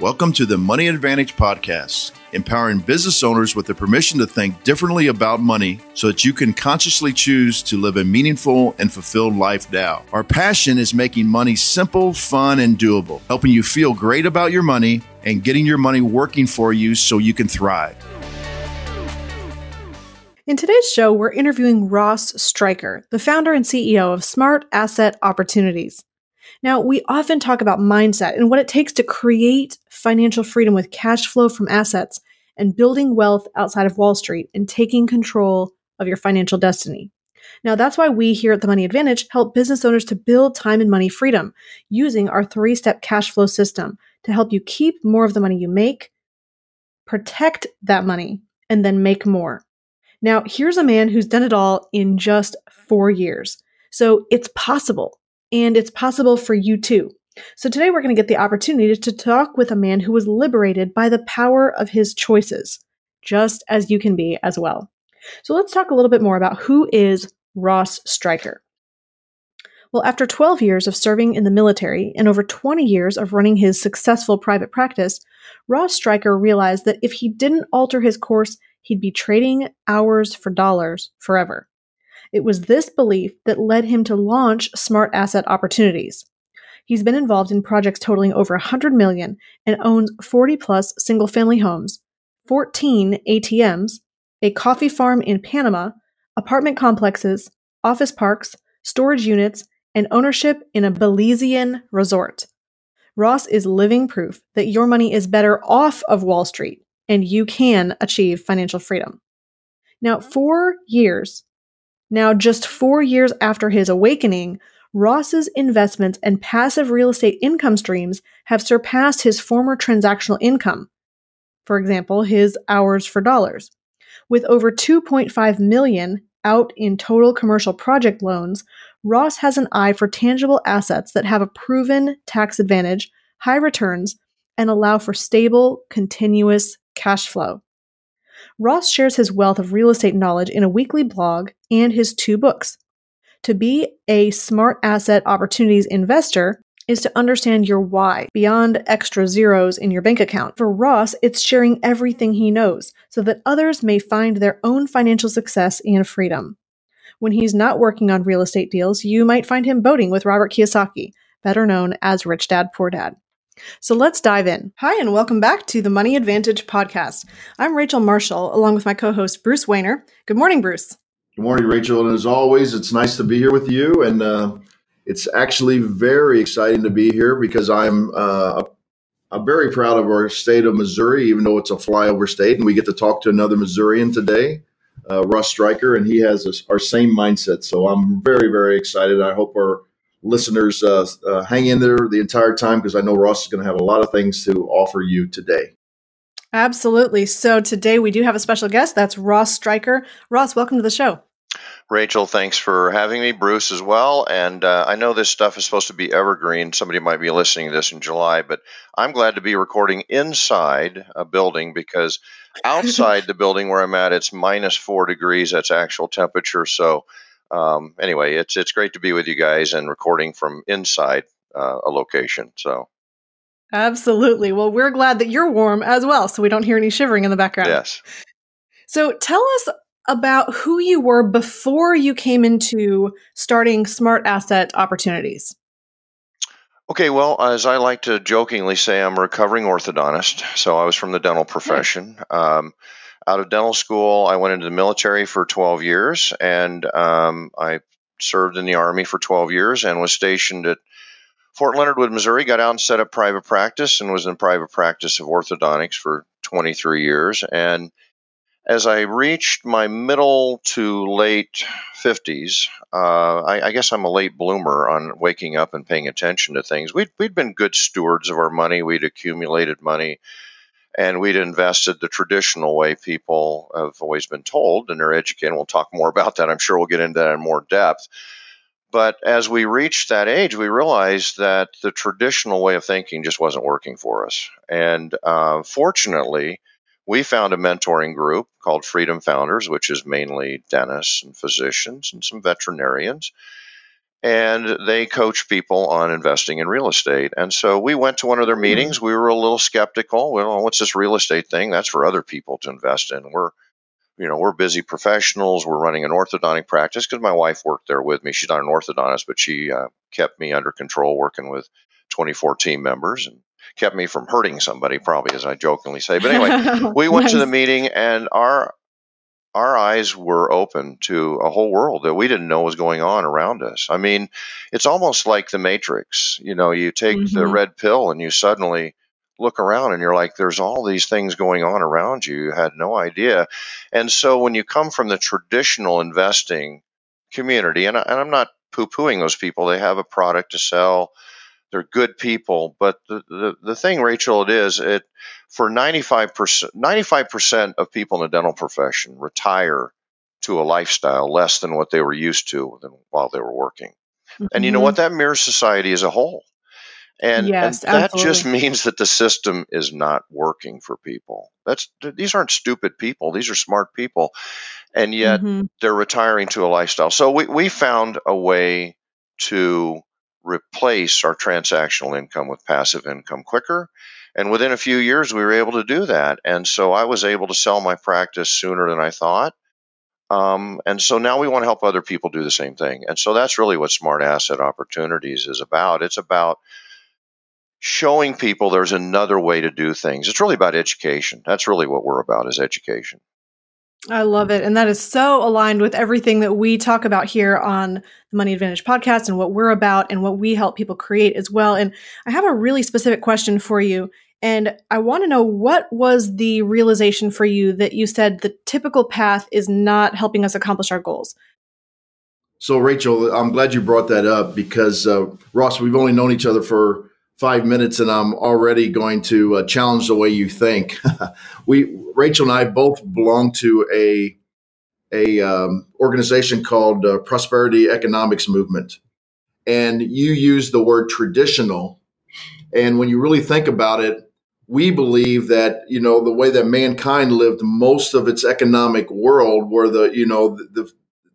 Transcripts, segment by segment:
Welcome to the Money Advantage Podcast, empowering business owners with the permission to think differently about money so that you can consciously choose to live a meaningful and fulfilled life now. Our passion is making money simple, fun, and doable, helping you feel great about your money and getting your money working for you so you can thrive. In today's show, we're interviewing Ross Stryker, the founder and CEO of Smart Asset Opportunities. Now, we often talk about mindset and what it takes to create financial freedom with cash flow from assets and building wealth outside of Wall Street and taking control of your financial destiny. Now, that's why we here at the Money Advantage help business owners to build time and money freedom using our three step cash flow system to help you keep more of the money you make, protect that money, and then make more. Now, here's a man who's done it all in just four years. So it's possible and it's possible for you too. So today we're going to get the opportunity to talk with a man who was liberated by the power of his choices, just as you can be as well. So let's talk a little bit more about who is Ross Stryker. Well, after 12 years of serving in the military and over 20 years of running his successful private practice, Ross Stryker realized that if he didn't alter his course, he'd be trading hours for dollars forever. It was this belief that led him to launch Smart Asset Opportunities. He's been involved in projects totaling over 100 million and owns 40 plus single family homes, 14 ATMs, a coffee farm in Panama, apartment complexes, office parks, storage units, and ownership in a Belizean resort. Ross is living proof that your money is better off of Wall Street and you can achieve financial freedom. Now, for years, now, just four years after his awakening, Ross's investments and passive real estate income streams have surpassed his former transactional income. For example, his hours for dollars. With over 2.5 million out in total commercial project loans, Ross has an eye for tangible assets that have a proven tax advantage, high returns, and allow for stable, continuous cash flow. Ross shares his wealth of real estate knowledge in a weekly blog and his two books. To be a smart asset opportunities investor is to understand your why beyond extra zeros in your bank account. For Ross, it's sharing everything he knows so that others may find their own financial success and freedom. When he's not working on real estate deals, you might find him boating with Robert Kiyosaki, better known as Rich Dad Poor Dad. So let's dive in. Hi, and welcome back to the Money Advantage podcast. I'm Rachel Marshall, along with my co host, Bruce Wehner. Good morning, Bruce. Good morning, Rachel. And as always, it's nice to be here with you. And uh, it's actually very exciting to be here because I'm uh, I'm very proud of our state of Missouri, even though it's a flyover state, and we get to talk to another Missourian today, uh, Ross Stryker, and he has a, our same mindset. So I'm very, very excited. I hope our listeners uh, uh, hang in there the entire time because I know Ross is going to have a lot of things to offer you today. Absolutely. So today we do have a special guest. That's Ross Stryker. Ross, welcome to the show. Rachel, thanks for having me. Bruce as well. And uh, I know this stuff is supposed to be evergreen. Somebody might be listening to this in July, but I'm glad to be recording inside a building because outside the building where I'm at, it's minus four degrees. That's actual temperature. So um, anyway, it's it's great to be with you guys and recording from inside uh, a location. So. Absolutely. Well, we're glad that you're warm as well, so we don't hear any shivering in the background. Yes. So tell us about who you were before you came into starting smart asset opportunities. Okay, well, as I like to jokingly say, I'm a recovering orthodontist. So I was from the dental profession. Um, out of dental school, I went into the military for 12 years, and um, I served in the Army for 12 years and was stationed at Fort Leonard Wood, Missouri. Got out and set up private practice and was in private practice of orthodontics for 23 years. And as I reached my middle to late 50s, uh, I, I, guess I'm a late bloomer on waking up and paying attention to things. We'd, we'd been good stewards of our money, we'd accumulated money and we'd invested the traditional way people have always been told and they're educated. We'll talk more about that. I'm sure we'll get into that in more depth. But as we reached that age, we realized that the traditional way of thinking just wasn't working for us. And uh, fortunately, we found a mentoring group called Freedom Founders, which is mainly dentists and physicians and some veterinarians. And they coach people on investing in real estate. And so we went to one of their meetings. We were a little skeptical. Well, what's this real estate thing? That's for other people to invest in. We're, you know, we're busy professionals. We're running an orthodontic practice because my wife worked there with me. She's not an orthodontist, but she uh, kept me under control working with 24 team members and kept me from hurting somebody, probably as I jokingly say. But anyway, we went nice. to the meeting and our our eyes were open to a whole world that we didn't know was going on around us. I mean, it's almost like the Matrix. You know, you take mm-hmm. the red pill and you suddenly look around and you're like, there's all these things going on around you. You had no idea. And so when you come from the traditional investing community, and, I, and I'm not poo pooing those people, they have a product to sell they're good people. But the, the, the thing, Rachel, it is it for 95%, 95% of people in the dental profession retire to a lifestyle less than what they were used to while they were working. Mm-hmm. And you know mm-hmm. what? That mirrors society as a whole. And, yes, and that absolutely. just means that the system is not working for people. That's these aren't stupid people; these are smart people, and yet mm-hmm. they're retiring to a lifestyle. So we we found a way to replace our transactional income with passive income quicker. And within a few years, we were able to do that. And so I was able to sell my practice sooner than I thought. Um, and so now we want to help other people do the same thing. And so that's really what Smart Asset Opportunities is about. It's about showing people there's another way to do things. It's really about education. That's really what we're about is education. I love it. And that is so aligned with everything that we talk about here on the Money Advantage podcast and what we're about and what we help people create as well. And I have a really specific question for you. And I want to know what was the realization for you that you said the typical path is not helping us accomplish our goals? So, Rachel, I'm glad you brought that up because, uh, Ross, we've only known each other for five minutes and I'm already going to uh, challenge the way you think. we, Rachel and I both belong to a, a um, organization called uh, Prosperity Economics Movement. And you use the word traditional. And when you really think about it, we believe that, you know, the way that mankind lived most of its economic world where the, you know, the, the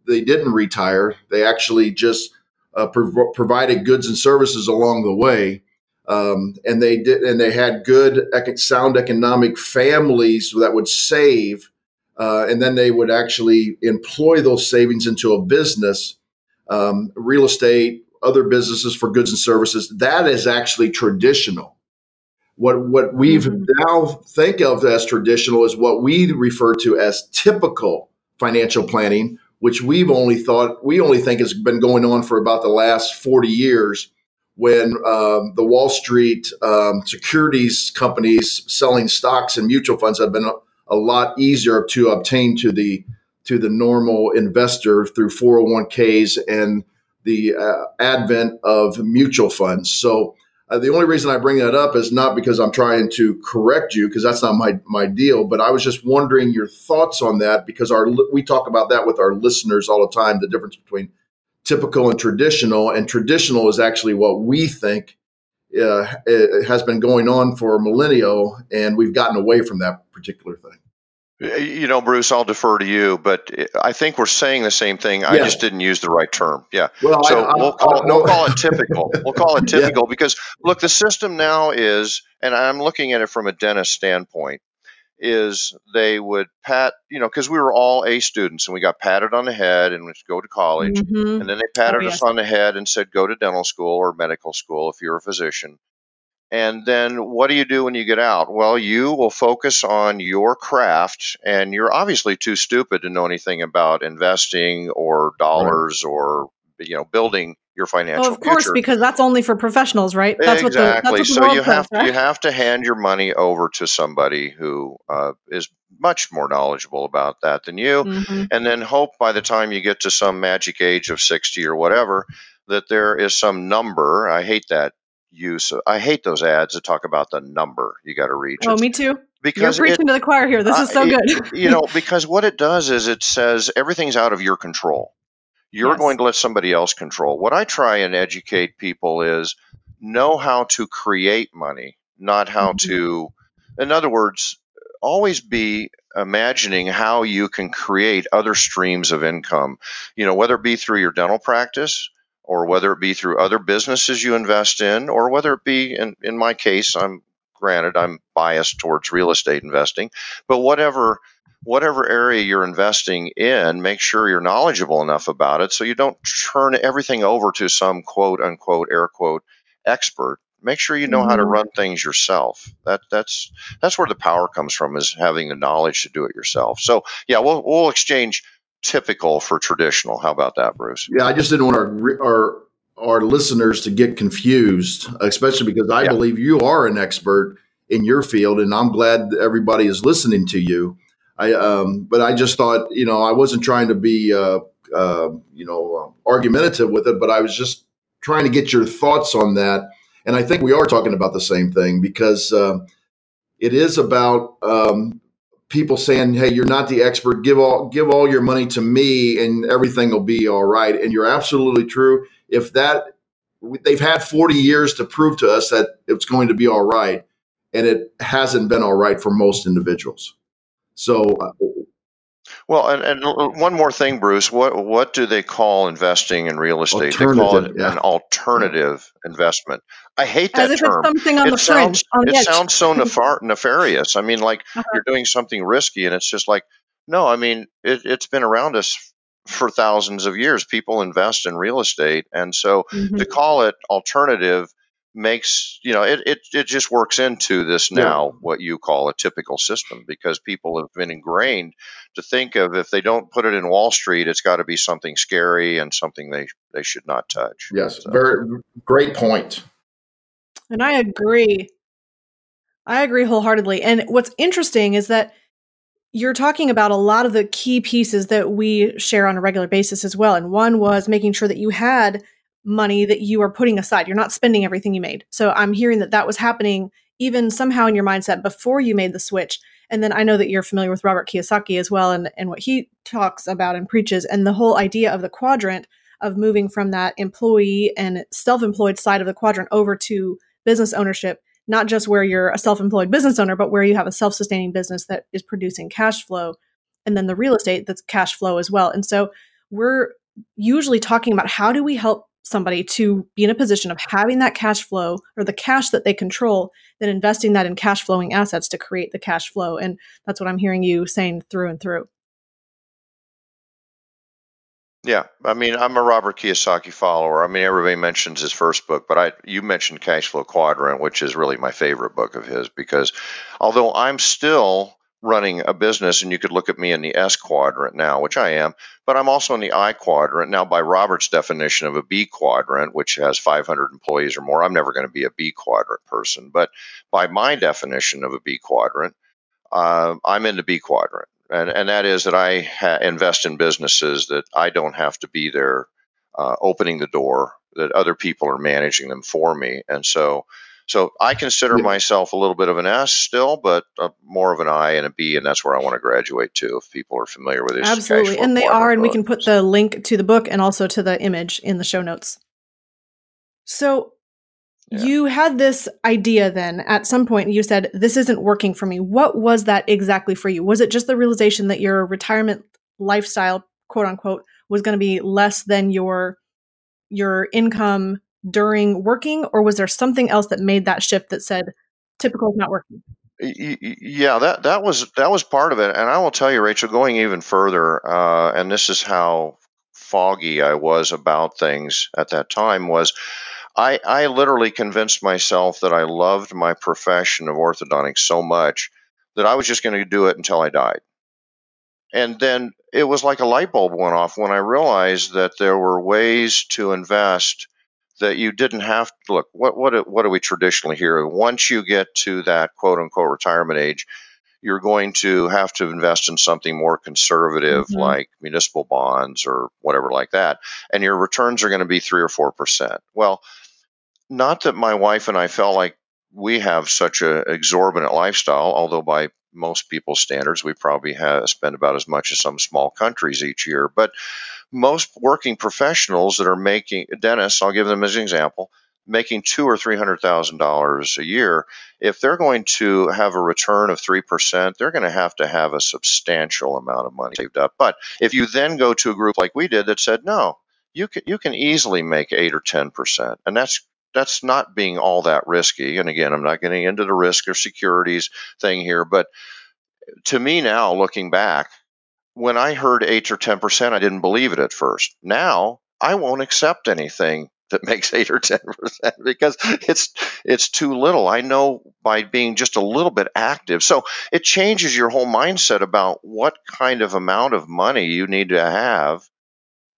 they didn't retire. They actually just uh, prov- provided goods and services along the way um, and they did, and they had good, sound economic families that would save, uh, and then they would actually employ those savings into a business, um, real estate, other businesses for goods and services. That is actually traditional. What what we've mm-hmm. now think of as traditional is what we refer to as typical financial planning, which we've only thought we only think has been going on for about the last forty years when um, the Wall Street um, securities companies selling stocks and mutual funds have been a, a, lot easier to obtain to the to the normal investor through 401ks and the uh, advent of mutual funds. So uh, the only reason I bring that up is not because I'm trying to correct you because that's not my my deal, but I was just wondering your thoughts on that because our we talk about that with our listeners all the time the difference between typical and traditional. And traditional is actually what we think uh, has been going on for millennia, and we've gotten away from that particular thing. You know, Bruce, I'll defer to you, but I think we're saying the same thing. I just didn't use the right term. Yeah. Well, so I, I, we'll call I, we'll call it typical. We'll call it typical yeah. because look, the system now is, and I'm looking at it from a dentist standpoint is they would pat, you know, because we were all A students and we got patted on the head and would go to college. Mm-hmm. And then they patted oh, yes. us on the head and said, go to dental school or medical school if you're a physician. And then what do you do when you get out? Well, you will focus on your craft, and you're obviously too stupid to know anything about investing or dollars right. or you know building your financial well, of course future. because that's only for professionals right? That's exactly what the, that's what so you have right? you have to hand your money over to somebody who uh, is much more knowledgeable about that than you. Mm-hmm. and then hope by the time you get to some magic age of 60 or whatever that there is some number. I hate that use i hate those ads that talk about the number you got to reach. Oh me too. Because you're preaching it, to the choir here. This uh, is so good. you know because what it does is it says everything's out of your control you're yes. going to let somebody else control. What I try and educate people is know how to create money, not how mm-hmm. to, in other words, always be imagining how you can create other streams of income, you know, whether it be through your dental practice or whether it be through other businesses you invest in, or whether it be in, in my case, I'm granted I'm biased towards real estate investing, but whatever whatever area you're investing in, make sure you're knowledgeable enough about it so you don't turn everything over to some quote unquote air quote expert. Make sure you know mm-hmm. how to mm-hmm. run things yourself. That that's that's where the power comes from is having the knowledge to do it yourself. So yeah, we'll we'll exchange typical for traditional. How about that, Bruce? Yeah, I just didn't want our our our listeners to get confused, especially because I yeah. believe you are an expert in your field, and I'm glad everybody is listening to you. I, um, but I just thought, you know, I wasn't trying to be, uh, uh, you know, uh, argumentative with it, but I was just trying to get your thoughts on that. And I think we are talking about the same thing because uh, it is about um, people saying, "Hey, you're not the expert. Give all give all your money to me, and everything will be all right." And you're absolutely true. If that they've had 40 years to prove to us that it's going to be all right, and it hasn't been all right for most individuals. So. Uh, well, and, and one more thing, Bruce. What what do they call investing in real estate? They call it yeah. an alternative investment. I hate that As term. something on it the sounds, fringe. it sounds so nefar- nefarious. I mean, like uh-huh. you're doing something risky, and it's just like, no. I mean, it, it's been around us for thousands of years. People invest in real estate, and so mm-hmm. to call it alternative makes you know it, it, it just works into this now yeah. what you call a typical system because people have been ingrained to think of if they don't put it in wall street it's got to be something scary and something they they should not touch yes so. very great point and I agree. I agree wholeheartedly. And what's interesting is that you're talking about a lot of the key pieces that we share on a regular basis as well. And one was making sure that you had money that you are putting aside. You're not spending everything you made. So I'm hearing that that was happening even somehow in your mindset before you made the switch. And then I know that you're familiar with Robert Kiyosaki as well and, and what he talks about and preaches and the whole idea of the quadrant of moving from that employee and self employed side of the quadrant over to business ownership, not just where you're a self employed business owner, but where you have a self sustaining business that is producing cash flow, and then the real estate that's cash flow as well. And so we're usually talking about how do we help somebody to be in a position of having that cash flow or the cash that they control, then investing that in cash flowing assets to create the cash flow. And that's what I'm hearing you saying through and through. Yeah, I mean, I'm a Robert Kiyosaki follower. I mean, everybody mentions his first book, but I you mentioned Cash Flow Quadrant, which is really my favorite book of his because although I'm still running a business and you could look at me in the S quadrant now, which I am, but I'm also in the I quadrant. Now by Robert's definition of a B quadrant, which has 500 employees or more, I'm never going to be a B quadrant person, but by my definition of a B quadrant, uh, I'm in the B quadrant and, and that is that I ha- invest in businesses that I don't have to be there uh, opening the door, that other people are managing them for me. And so, so I consider yeah. myself a little bit of an S still, but uh, more of an I and a B, and that's where I want to graduate to. If people are familiar with this, absolutely, and they are, and we can put the link to the book and also to the image in the show notes. So, yeah. You had this idea then at some point, you said, This isn't working for me. What was that exactly for you? Was it just the realization that your retirement lifestyle, quote unquote, was going to be less than your your income during working or was there something else that made that shift that said typical is not working yeah that that was that was part of it and i will tell you rachel going even further uh, and this is how foggy i was about things at that time was I, I literally convinced myself that I loved my profession of orthodontics so much that I was just going to do it until I died. And then it was like a light bulb went off when I realized that there were ways to invest that you didn't have to look. What what what do we traditionally hear? Once you get to that quote unquote retirement age, you're going to have to invest in something more conservative mm-hmm. like municipal bonds or whatever like that and your returns are going to be 3 or 4%. Well, not that my wife and I felt like we have such an exorbitant lifestyle, although by most people's standards, we probably have spend about as much as some small countries each year. But most working professionals that are making dentists, I'll give them as an example, making two or three hundred thousand dollars a year, if they're going to have a return of three percent, they're going to have to have a substantial amount of money saved up. But if you then go to a group like we did that said, no, you can you can easily make eight or ten percent, and that's that's not being all that risky. And again, I'm not getting into the risk or securities thing here, but to me now, looking back, when I heard eight or ten percent, I didn't believe it at first. Now I won't accept anything that makes eight or ten percent because it's it's too little. I know by being just a little bit active. So it changes your whole mindset about what kind of amount of money you need to have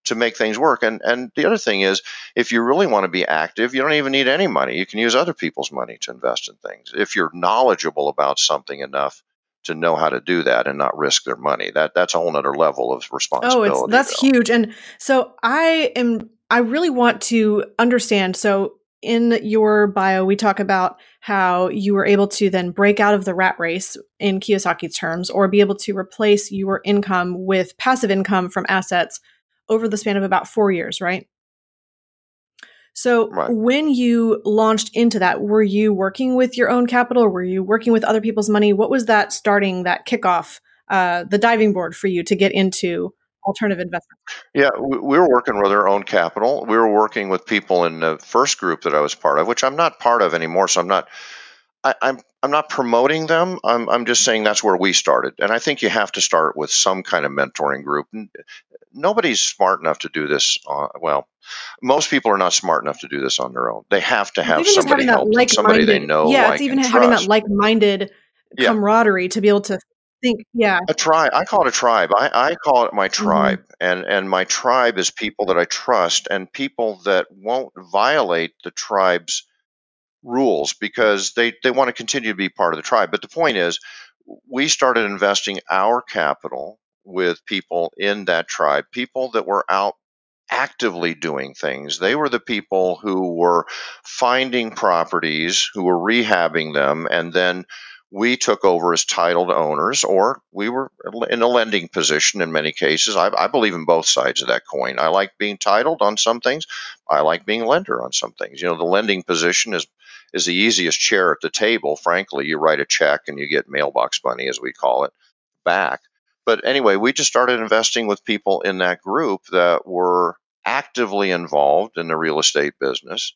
to make things work. And and the other thing is if you really want to be active, you don't even need any money. You can use other people's money to invest in things. If you're knowledgeable about something enough to know how to do that and not risk their money. That that's a whole other level of responsibility. Oh, it's that's though. huge. And so I am I really want to understand. So in your bio, we talk about how you were able to then break out of the rat race in Kiyosaki's terms, or be able to replace your income with passive income from assets over the span of about four years, right? So right. when you launched into that, were you working with your own capital? Were you working with other people's money? What was that starting that kickoff, uh, the diving board for you to get into alternative investment? Yeah, we, we were working with our own capital. We were working with people in the first group that I was part of, which I'm not part of anymore. So I'm not. I, I'm I'm not promoting them. I'm I'm just saying that's where we started, and I think you have to start with some kind of mentoring group. Nobody's smart enough to do this. On, well, most people are not smart enough to do this on their own. They have to have somebody help them, somebody they know. Yeah, like, it's even having trust. that like-minded yeah. camaraderie to be able to think. Yeah, a tribe. I call it a tribe. I, I call it my mm-hmm. tribe, mm-hmm. and and my tribe is people that I trust and people that won't violate the tribe's rules because they they want to continue to be part of the tribe. But the point is, we started investing our capital with people in that tribe, people that were out actively doing things. They were the people who were finding properties, who were rehabbing them, and then we took over as titled owners, or we were in a lending position in many cases. I, I, believe in both sides of that coin. I like being titled on some things. I like being lender on some things. You know, the lending position is is the easiest chair at the table. Frankly, you write a check and you get mailbox money, as we call it, back. But anyway, we just started investing with people in that group that were actively involved in the real estate business,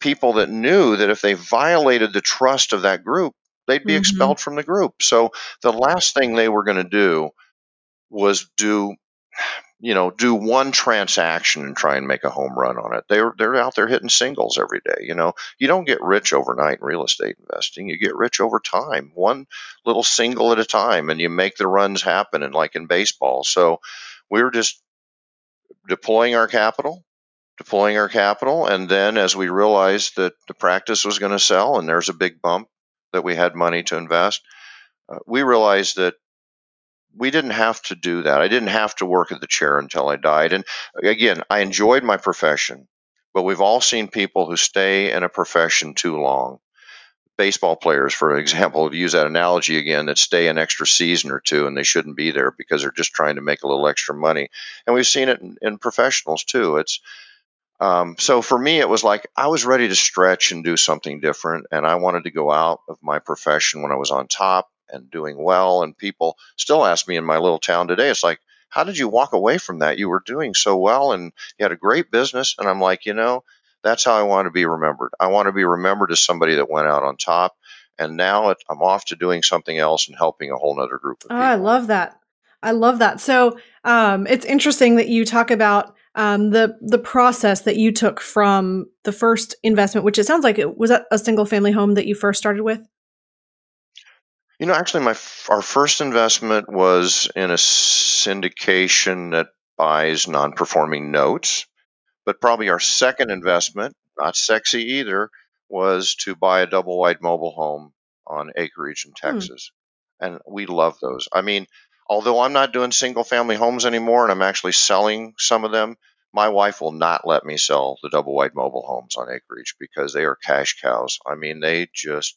people that knew that if they violated the trust of that group, they'd be mm-hmm. expelled from the group. So the last thing they were going to do was do you know, do one transaction and try and make a home run on it. They're they're out there hitting singles every day. You know, you don't get rich overnight in real estate investing. You get rich over time, one little single at a time, and you make the runs happen. And like in baseball, so we were just deploying our capital, deploying our capital, and then as we realized that the practice was going to sell and there's a big bump that we had money to invest, uh, we realized that we didn't have to do that. I didn't have to work at the chair until I died. And again, I enjoyed my profession, but we've all seen people who stay in a profession too long. Baseball players, for example, to use that analogy again, that stay an extra season or two and they shouldn't be there because they're just trying to make a little extra money. And we've seen it in, in professionals too. It's um, so for me, it was like I was ready to stretch and do something different, and I wanted to go out of my profession when I was on top and doing well. And people still ask me in my little town today, it's like, how did you walk away from that? You were doing so well and you had a great business. And I'm like, you know, that's how I want to be remembered. I want to be remembered as somebody that went out on top. And now it, I'm off to doing something else and helping a whole other group of oh, people. I love that. I love that. So um, it's interesting that you talk about um, the the process that you took from the first investment, which it sounds like it was that a single family home that you first started with. You know, actually, my our first investment was in a syndication that buys non-performing notes, but probably our second investment, not sexy either, was to buy a double wide mobile home on acreage in hmm. Texas, hmm. and we love those. I mean, although I'm not doing single family homes anymore, and I'm actually selling some of them. My wife will not let me sell the double wide mobile homes on acreage because they are cash cows. I mean, they just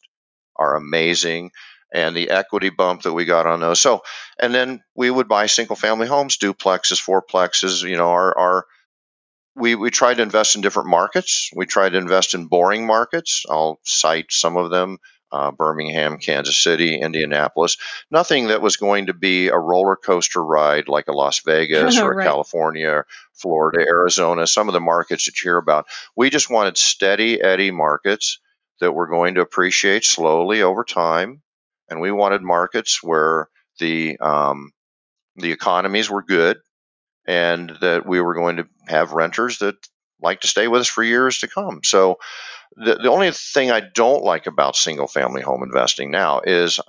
are amazing and the equity bump that we got on those. So, and then we would buy single family homes, duplexes, fourplexes. You know, our, our we, we tried to invest in different markets. We tried to invest in boring markets. I'll cite some of them. uh, Birmingham, Kansas City, Indianapolis. Nothing that was going to be a roller coaster ride like a Las Vegas or Right. California, Florida, Arizona, some of the markets that you hear about. We just wanted steady eddy markets that were going to appreciate slowly over time. And we wanted markets where the um, the economies were good and that we were going to have renters that like to stay with us for years to come. So the, the only thing I don't like about single family home investing now is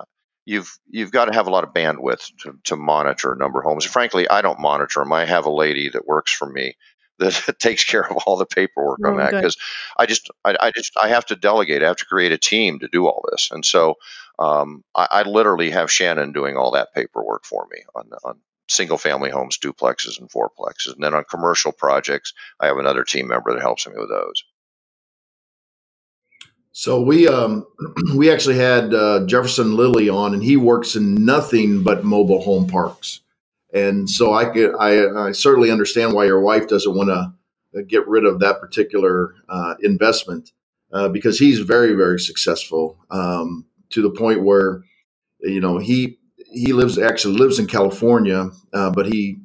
you've you've got to have a lot of bandwidth to, to monitor a number of homes. Frankly, I don't monitor them. I have a lady that works for me that takes care of all the paperwork on Oh, that because I just I, I just I have to delegate. I have to create a team to do all this, and so um, I, I literally have Shannon doing all that paperwork for me on on single family homes, duplexes, and fourplexes, and then on commercial projects, I have another team member that helps me with those. So we um, we actually had uh, Jefferson Lilly on, and he works in nothing but mobile home parks. And so I could I, I certainly understand why your wife doesn't want to get rid of that particular uh, investment uh, because he's very very successful um, to the point where you know he he lives actually lives in California, uh, but he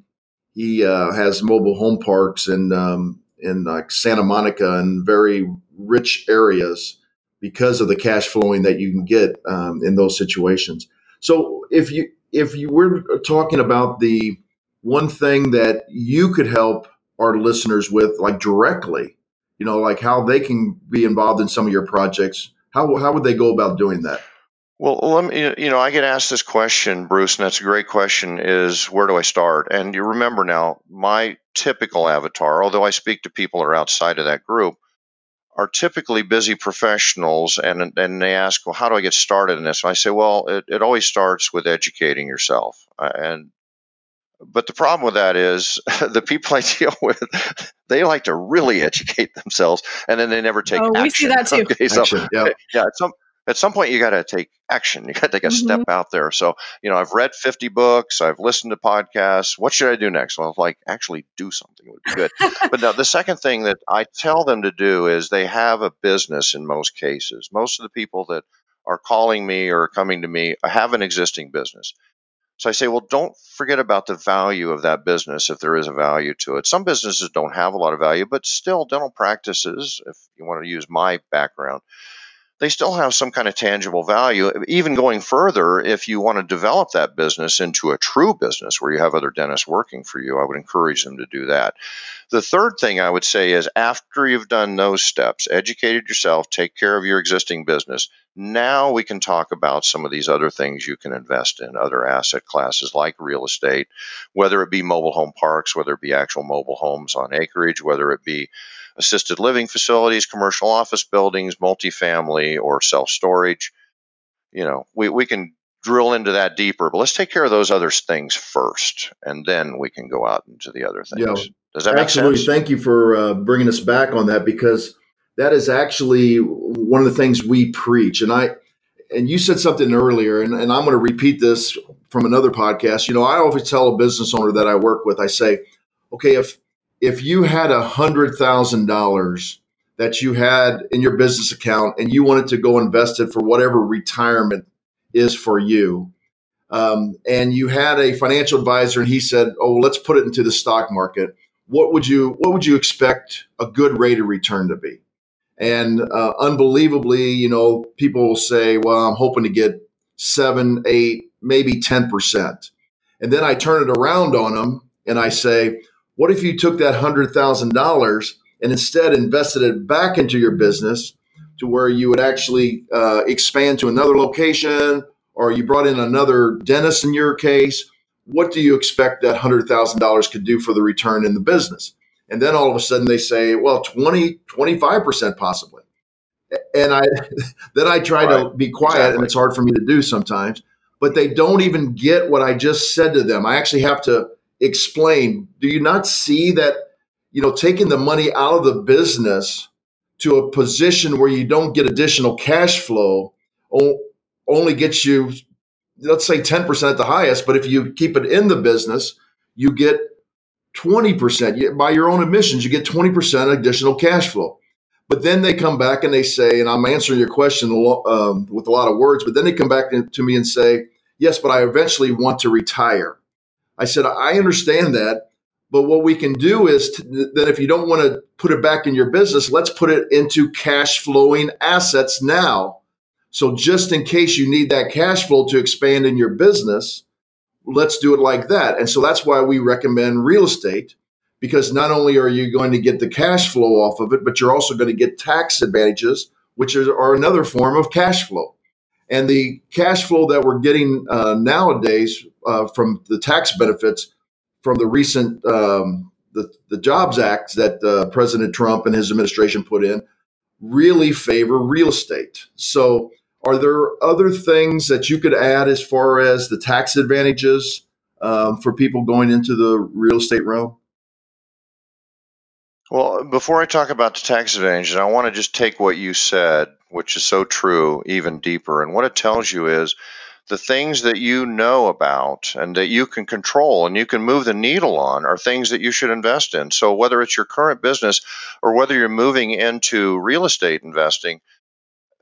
he uh, has mobile home parks in um, in like Santa Monica and very rich areas because of the cash flowing that you can get um, in those situations. So if you if you were talking about the one thing that you could help our listeners with, like directly, you know, like how they can be involved in some of your projects, how how would they go about doing that? Well, let me, you know, I get asked this question, Bruce, and that's a great question is where do I start? And you remember now, my typical avatar, although I speak to people that are outside of that group, are typically busy professionals and and they ask, well, how do I get started in this? And I say, well, it, it always starts with educating yourself. Uh, And but the problem with that is the people I deal with, they like to really educate themselves and then they never take Oh, action. we see that too. Okay, so Action, yeah. yeah, some at some point you got to take action. You got to take a step mm-hmm. out there. So you know, I've read 50 books, I've listened to podcasts. What should I do next? Well, like actually do something would be good. but now the second thing that I tell them to do is they have a business in most cases. Most of the people that are calling me or coming to me have an existing business. So I say, well, don't forget about the value of that business if there is a value to it. Some businesses don't have a lot of value, but still, dental practices, if you want to use my background, they still have some kind of tangible value. Even going further, if you want to develop that business into a true business where you have other dentists working for you, I would encourage them to do that. The third thing I would say is after you've done those steps, educated yourself, take care of your existing business, now we can talk about some of these other things you can invest in, other asset classes like real estate, whether it be mobile home parks, whether it be actual mobile homes on acreage, whether it be assisted living facilities, commercial office buildings, multifamily, or self storage. You know, we, we can drill into that deeper, but let's take care of those other things first, and then we can go out into the other things. Yeah. Does that make Absolutely. sense? Thank you for uh, bringing us back on that because that is actually one of the things we preach. And I, and you said something earlier, and, and I'm going to repeat this from another podcast. You know, I always tell a business owner that I work with, I say, okay, if if you had a hundred thousand dollars that you had in your business account and you wanted to go invest it for whatever retirement is for you, um, and you had a financial advisor and he said, "Oh, let's put it into the stock market." What would you What would you expect a good rate of return to be? And uh, unbelievably, you know, people will say, "Well, I'm hoping to get seven, eight, maybe ten percent." And then I turn it around on them and I say, "What if you took that hundred thousand dollars and instead invested it back into your business to where you would actually uh, expand to another location, or you brought in another dentist in your case?" What do you expect that hundred thousand dollars could do for the return in the business? And then all of a sudden they say, well, 20, 25% possibly. And I then I try to be quiet Exactly. and it's hard for me to do sometimes, but they don't even get what I just said to them. I actually have to explain, do you not see that, you know, taking the money out of the business to a position where you don't get additional cash flow only gets you let's say 10% at the highest, but if you keep it in the business, you get 20%. By your own admissions, you get 20% additional cash flow. But then they come back and they say, and I'm answering your question um, with a lot of words, but then they come back to me and say, yes, but I eventually want to retire. I said, I understand that. But what we can do is to, that if you don't want to put it back in your business, let's put it into cash flowing assets now. So just in case you need that cash flow to expand in your business, let's do it like that. And so that's why we recommend real estate because not only are you going to get the cash flow off of it, but you're also going to get tax advantages, which are, another form of cash flow. And the cash flow that we're getting uh, nowadays uh, from the tax benefits from the recent um, the, the Jobs Act that uh, President Trump and his administration put in really favor real estate. So, are there other things that you could add as far as the tax advantages um, for people going into the real estate realm? Well, before I talk about the tax advantages, I want to just take what you said, which is so true, even deeper. And what it tells you is the things that you know about and that you can control and you can move the needle on are things that you should invest in. So, whether it's your current business or whether you're moving into real estate investing,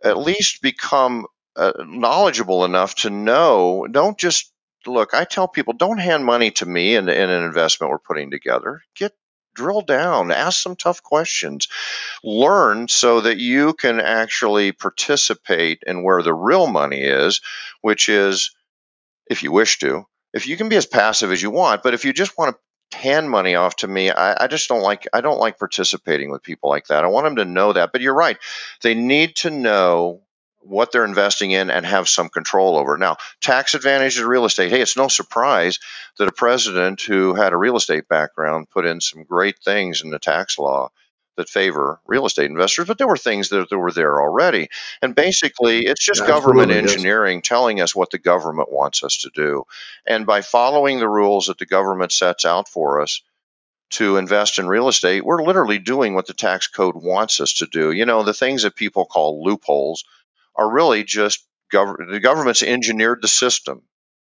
at least become uh, knowledgeable enough to know don't just look i tell people don't hand money to me in, in an investment we're putting together get drill down, ask some tough questions, learn so that you can actually participate in where the real money is, which is, if you wish to, if you can be as passive as you want, but if you just want to hand money off to me, I, I just don't like I don't like participating with people like that. I want them to know that. But you're right. They need to know what they're investing in and have some control over. Now, tax advantages of real estate. Hey, it's no surprise that a president who had a real estate background put in some great things in the tax law that favor real estate investors, but there were things that, that were there already. And basically, it's just government engineering yes. telling us what the government wants us to do. And by following the rules that the government sets out for us, to invest in real estate, we're literally doing what the tax code wants us to do. You know, the things that people call loopholes, are really just gov- the government's engineered the system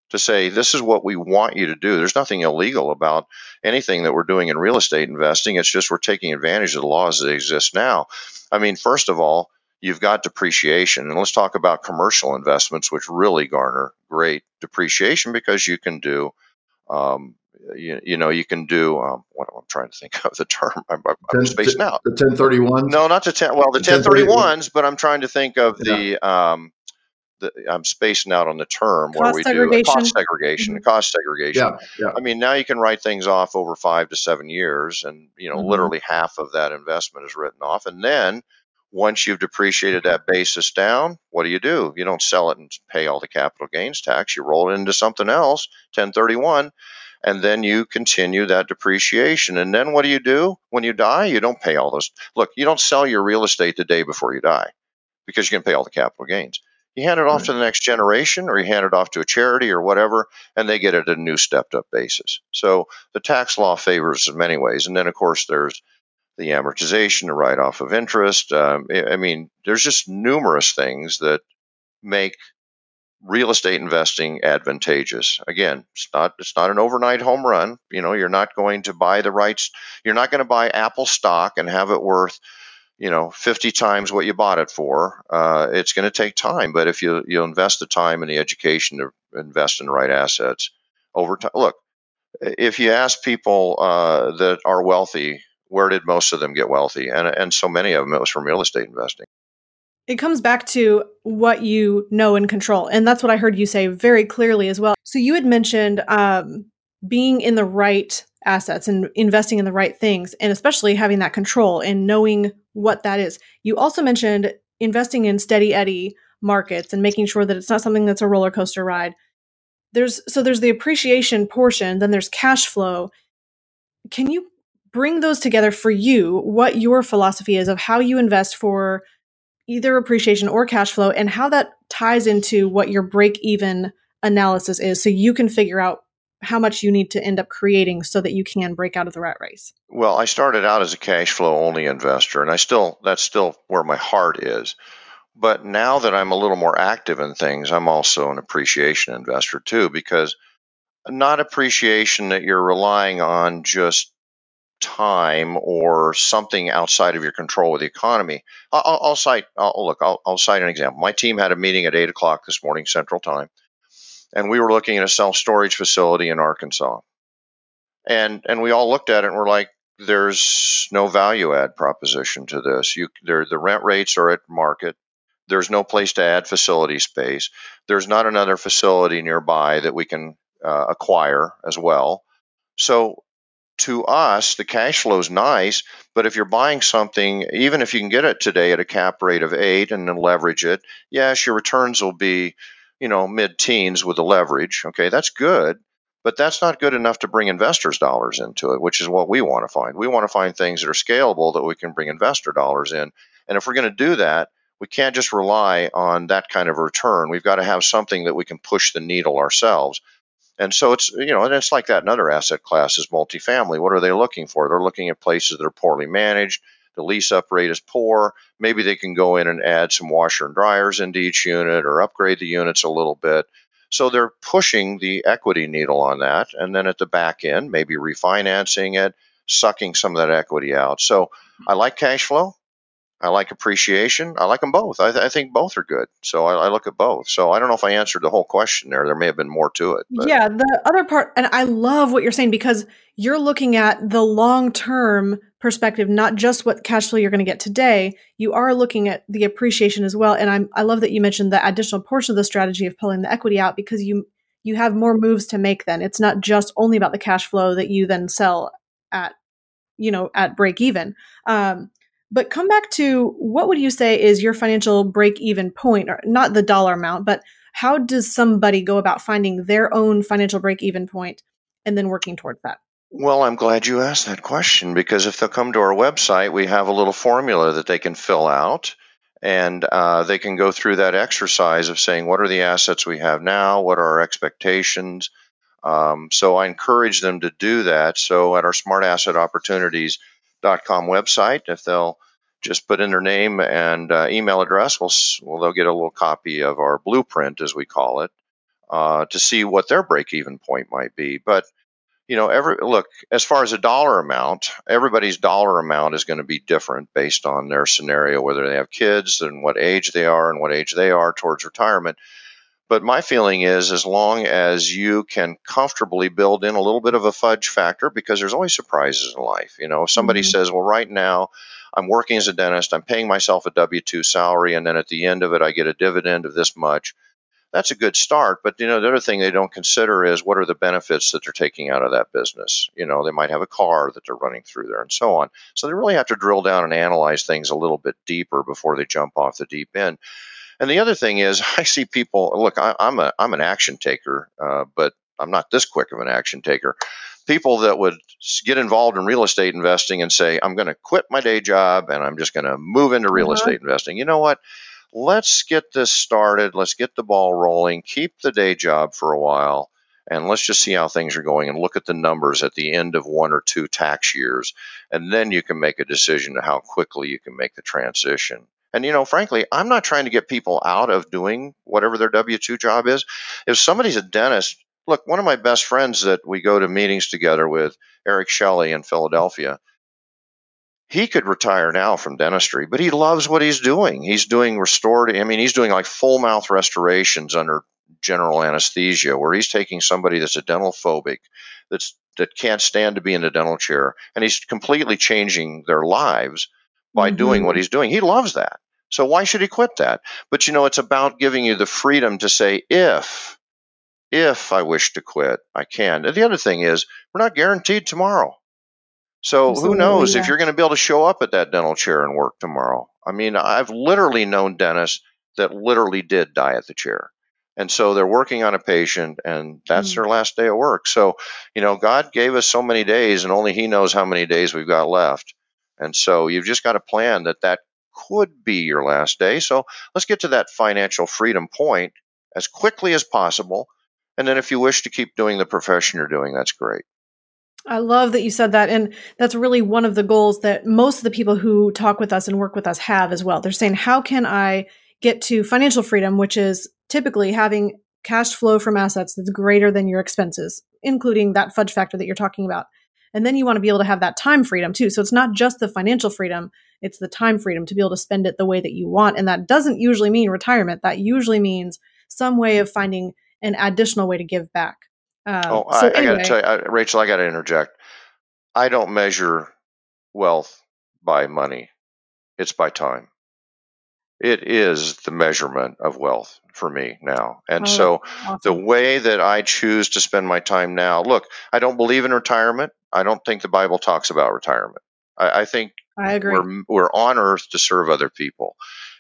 to say this is what we want you to do. There's nothing illegal about anything that we're doing in real estate investing. It's just we're taking advantage of the laws that exist now. I mean, first of all, you've got depreciation. And let's talk about commercial investments, which really garner great depreciation because you can do um, you, you know, you can do um, what I'm trying to think of the term. I'm, I'm spacing out. The 1031. No, not the 10. Well, the, the 1031s, but I'm trying to think of yeah. the. Um, the, I'm spacing out on the term cost where we do cost segregation. Mm-hmm. Cost segregation. Yeah, yeah. I mean, now you can write things off over five to seven years, and you know, mm-hmm. literally half of that investment is written off, and then once you've depreciated that basis down, what do you do? You don't sell it and pay all the capital gains tax. You roll it into something else, 1031, and then you continue that depreciation. And then what do you do when you die? You don't pay all those. Look, you don't sell your real estate the day before you die because you can pay all the capital gains. You hand it off right. to the next generation or you hand it off to a charity or whatever, and they get it at a new stepped up basis. So the tax law favors in many ways. And then, of course, there's the amortization, the write off of interest. Um, I mean, there's just numerous things that make real estate investing advantageous. Again, it's not it's not an overnight home run. You know, you're not going to buy the rights. You're not going to buy Apple stock and have it worth you know 50 times what you bought it for. Uh, it's going to take time, but if you you invest the time and the education to invest in the right assets over time, look. If you ask people uh, that are wealthy, where did most of them get wealthy? And and so many of them it was from real estate investing it comes back to what you know and control. And that's what I heard you say very clearly as well. So you had mentioned um, being in the right assets and investing in the right things, and especially having that control and knowing what that is. You also mentioned investing in steady eddy markets and making sure that it's not something that's a roller coaster ride. There's so there's the appreciation portion, then there's cash flow. Can you bring those together for you? What your philosophy is of how you invest for either appreciation or cash flow and how that ties into what your break even analysis is so you can figure out how much you need to end up creating so that you can break out of the rat race. Well, I started out as a cash flow only investor and I still that's still where my heart is. But now that I'm a little more active in things, I'm also an appreciation investor too because not appreciation that you're relying on just time or something outside of your control with the economy. I'll, I'll cite. I'll, look. I'll, I'll cite an example. My team had a meeting at eight o'clock this morning Central Time, and we were looking at a self storage facility in Arkansas, and and we all looked at it and we're like, there's no value add proposition to this. You the rent rates are at market. There's no place to add facility space. There's not another facility nearby that we can uh, acquire as well. So to us, the cash flow is nice, but if you're buying something, even if you can get it today at a cap rate of eight and then leverage it, yes, your returns will be, you know, mid teens with the leverage. Okay, that's good, but that's not good enough to bring investors' dollars into it, which is what we want to find. We want to find things that are scalable that we can bring investor dollars in. And if we're going to do that, we can't just rely on that kind of return. We've got to have something that we can push the needle ourselves. And so it's you know, and it's like that in other asset classes, multifamily. What are they looking for? They're looking at places that are poorly managed. The lease up rate is poor. Maybe they can go in and add some washer and dryers into each unit or upgrade the units a little bit. So they're pushing the equity needle on that. And then at the back end, maybe refinancing it, sucking some of that equity out. So I like cash flow. I like appreciation. I like them both. I, th- I think both are good. So I, I, look at both. So I don't know if I answered the whole question there. There may have been more to it. But. Yeah, the other part, and I love what you're saying because you're looking at the long term perspective, not just what cash flow you're going to get today. You are looking at the appreciation as well. And I'm, I love that you mentioned the additional portion of the strategy of pulling the equity out because you you have more moves to make. Then it's not just only about the cash flow that you then sell at you know at break even. Um, but come back to what would you say is your financial break even point, or not the dollar amount, but how does somebody go about finding their own financial break even point and then working towards that? Well, I'm glad you asked that question because if they'll come to our website, we have a little formula that they can fill out and uh, they can go through that exercise of saying, what are the assets we have now? What are our expectations? Um, so I encourage them to do that. So at our Smart Asset Opportunities, com website. If they'll just put in their name and uh, email address, well, well, they'll get a little copy of our blueprint, as we call it, uh, to see what their break-even point might be. But you know, every look as far as a dollar amount, everybody's dollar amount is going to be different based on their scenario, whether they have kids and what age they are and what age they are towards retirement. But my feeling is as long as you can comfortably build in a little bit of a fudge factor, because there's always surprises in life. You know, if somebody mm-hmm. says, well, right now I'm working as a dentist, I'm paying myself a W 2 salary, and then at the end of it, I get a dividend of this much. That's a good start. But, you know, the other thing they don't consider is what are the benefits that they're taking out of that business? You know, they might have a car that they're running through there and so on. So they really have to drill down and analyze things a little bit deeper before they jump off the deep end. And the other thing is, I see people. Look, I, am a I'm an action taker, uh, but I'm not this quick of an action taker. People that would get involved in real estate investing and say, I'm going to quit my day job and I'm just going to move into real uh-huh. estate investing. You know what? Let's get this started. Let's get the ball rolling. Keep the day job for a while and let's just see how things are going and look at the numbers at the end of one or two tax years and then you can make a decision to how quickly you can make the transition and, you know, frankly, I'm not trying to get people out of doing whatever their W 2 job is. If somebody's a dentist, look, one of my best friends that we go to meetings together with, Eric Shelley in Philadelphia, he could retire now from dentistry, but he loves what he's doing. He's doing restorative, I mean, he's doing like full mouth restorations under general anesthesia, where he's taking somebody that's a dental phobic, that's that can't stand to be in a dental chair, and he's completely changing their lives by mm-hmm. doing what he's doing. He loves that. So why should he quit that? But you know, it's about giving you the freedom to say, if, if I wish to quit, I can. And the other thing is, we're not guaranteed tomorrow. So Absolutely, who knows yeah. if you're going to be able to show up at that dental chair and work tomorrow? I mean, I've literally known dentists that literally did die at the chair. And so they're working on a patient and that's mm. their last day of work. So, you know, God gave us so many days and only He knows how many days we've got left. And so you've just got to plan that that could be your last day. So let's get to that financial freedom point as quickly as possible. And then if you wish to keep doing the profession you're doing, that's great. I love that you said that. And that's really one of the goals that most of the people who talk with us and work with us have as well. They're saying, how can I get to financial freedom, which is typically having cash flow from assets that's greater than your expenses, including that fudge factor that you're talking about. And then you want to be able to have that time freedom too. So it's not just the financial freedom, it's the time freedom to be able to spend it the way that you want. And that doesn't usually mean retirement. That usually means some way of finding an additional way to give back. Uh, oh, so I, anyway. I got to tell you, I, Rachel, I got to interject. I don't measure wealth by money, it's by time. It is the measurement of wealth for me now. And oh, so awesome. the way that I choose to spend my time now, look, I don't believe in retirement. I don't think the Bible talks about retirement. I, I think I agree. We're, we're on earth to serve other people.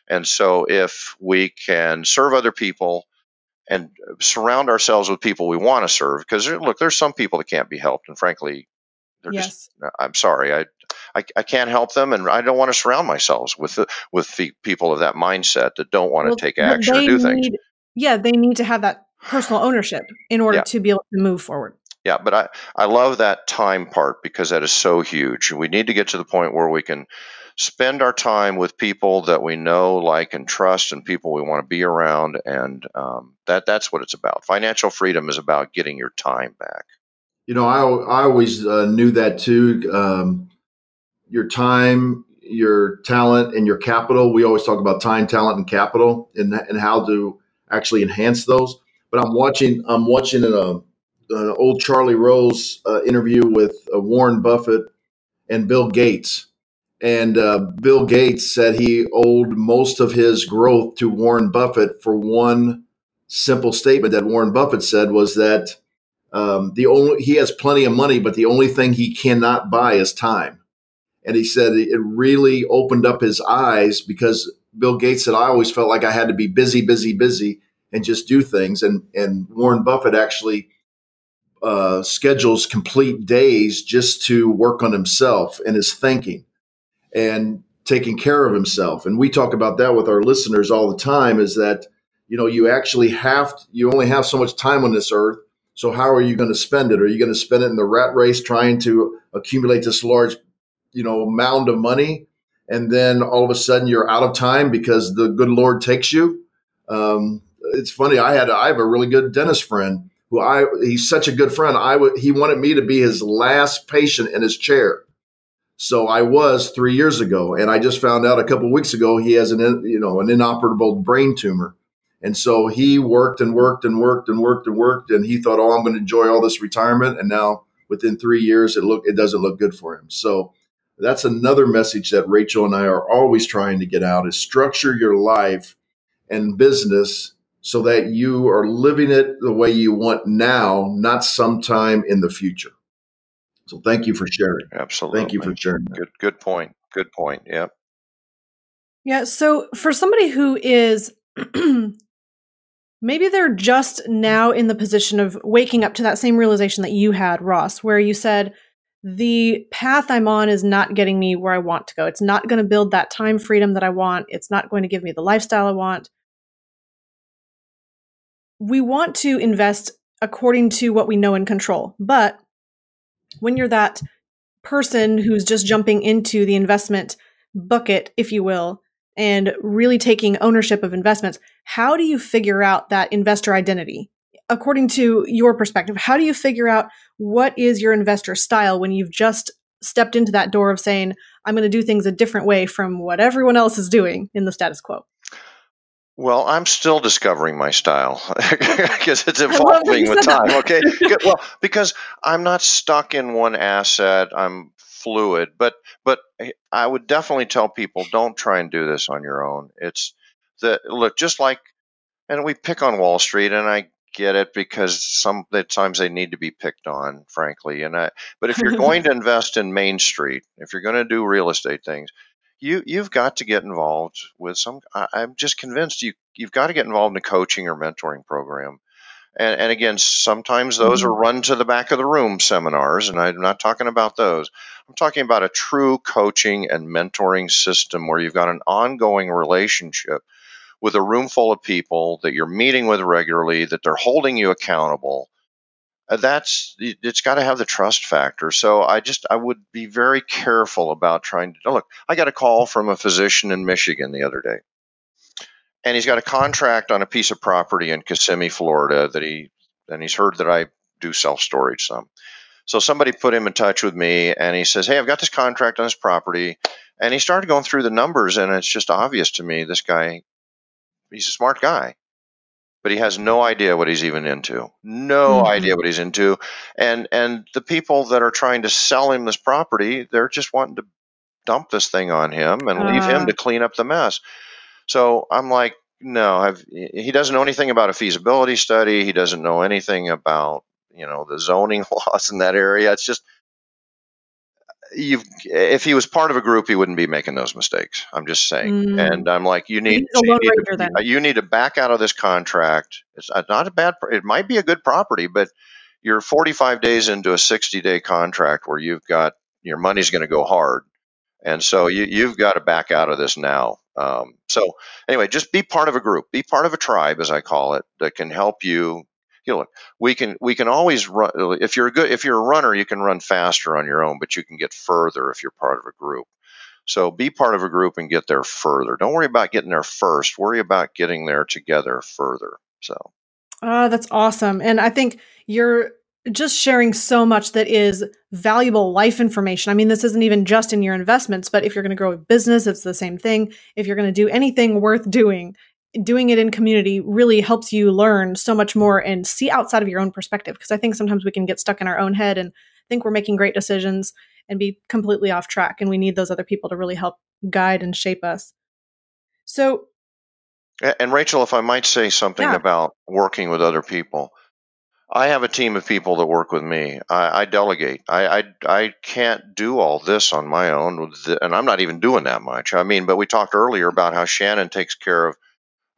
And so if we can serve other people and surround ourselves with people we want to serve, because look, there's some people that can't be helped. And frankly, they're yes. just, I'm sorry, I, I, I, can't help them. And I don't want to surround myself with, with the people of that mindset that don't want well, to take action or do need, things. Yeah. They need to have that personal ownership in order yeah. to be able to move forward. Yeah, but I, I love that time part because that is so huge. We need to get to the point where we can spend our time with people that we know, like, and trust, and people we want to be around, and um, that that's what it's about. Financial freedom is about getting your time back. You know, I I always uh, knew that too. Um, your time, your talent, and your capital. We always talk about time, talent, and capital, and and how to actually enhance those. But I'm watching. I'm watching uh, old Charlie Rose uh, interview with uh, Warren Buffett and Bill Gates. And uh, Bill Gates said he owed most of his growth to Warren Buffett for one simple statement that Warren Buffett said was that um, the only he has plenty of money, but the only thing he cannot buy is time. And he said it really opened up his eyes because Bill Gates said I always felt like I had to be busy, busy, busy, and just do things. And and Warren Buffett actually uh, schedules complete days just to work on himself and his thinking and taking care of himself. And we talk about that with our listeners all the time is that, you know, you actually have, to, you only have so much time on this earth. So how are you going to spend it? Are you going to spend it in the rat race trying to accumulate this large, you know, mound of money? And then all of a sudden you're out of time because the good Lord takes you. Um, it's funny. I had, I have a really good dentist friend who I he's such a good friend. I w- he wanted me to be his last patient in his chair. So I was three years ago, and I just found out a couple weeks ago he has an you know an inoperable brain tumor, and so he worked and worked and worked and worked and worked, and he thought, oh, I'm going to enjoy all this retirement, and now within three years it look it doesn't look good for him. So that's another message that Rachel and I are always trying to get out: is structure your life and business so that you are living it the way you want now, not sometime in the future. So thank you for sharing. Absolutely. Thank you for sharing. That. Good good point. Good point. Yep. Yeah, so for somebody who is maybe they're just now in the position of waking up to that same realization that you had, Ross, where you said the path I'm on is not getting me where I want to go. It's not going to build that time freedom that I want. It's not going to give me the lifestyle I want we want to invest according to what we know and control. But when you're that person who's just jumping into the investment bucket, if you will, and really taking ownership of investments, how do you figure out that investor identity? According to your perspective, how do you figure out what is your investor style when you've just stepped into that door of saying, I'm going to do things a different way from what everyone else is doing in the status quo? Well, I'm still discovering my style because it's evolving with time. That. Okay. well, because I'm not stuck in one asset. I'm fluid, but but eh, I would definitely tell people don't try and do this on your own. It's that look just like, and we pick on Wall Street, and I get it because some at times they need to be picked on, frankly. And I, but if you're going to invest in Main Street, if you're going to do real estate things, you you've got to get involved with some. I, am just convinced you you've got to get involved in a coaching or mentoring program. And, and again, sometimes those mm-hmm. are run to the back of the room seminars, and I'm not talking about those. I'm talking about a true coaching and mentoring system where you've got an ongoing relationship with a room full of people that you're meeting with regularly, that they're holding you accountable, uh, that's it's got to have the trust factor. So I just I would be very careful about trying to look. I got a call from a physician in Michigan the other day, and he's got a contract on a piece of property in Kissimmee, Florida that he and he's heard that I do self storage some. So somebody put him in touch with me and he says, Hey, I've got this contract on this property. And he started going through the numbers and it's just obvious to me this guy, he's a smart guy, but he has no idea what he's even into. No Mhm. idea what he's into. And and the people that are trying to sell him this property, they're just wanting to dump this thing on him and leave him Ah. to clean up the mess. So I'm like, no, I've, he doesn't know anything about a feasibility study. He doesn't know anything about, you know, the zoning laws in that area. It's just, you've, if he was part of a group, he wouldn't be making those mistakes. I'm just saying. Mm. And I'm like, you need, you need, to, then. you need to back out of this contract. It's not a bad, it might be a good property, but you're 45 days into a 60 day contract where you've got, your money's going to go hard. And so you, you've got to back out of this now. Um, so anyway, just be part of a group, be part of a tribe, as I call it, that can help you. You look, we can we can always run. If you're a good, if you're a runner, you can run faster on your own, but you can get further if you're part of a group. So be part of a group and get there further. Don't worry about getting there first. Worry about getting there together further. So Oh, that's awesome. And I think you're just sharing so much that is valuable life information. I mean, this isn't even just in your investments, but if you're going to grow a business, it's the same thing. If you're going to do anything worth doing, doing it in community really helps you learn so much more and see outside of your own perspective. Because I think sometimes we can get stuck in our own head and think we're making great decisions and be completely off track. And we need those other people to really help guide and shape us. So, And Rachel, if I might say something Yeah. about working with other people, I have a team of people that work with me. I, I delegate. I, I I can't do all this on my own, the- and I'm not even doing that much. I mean, but we talked earlier about how Shannon takes care of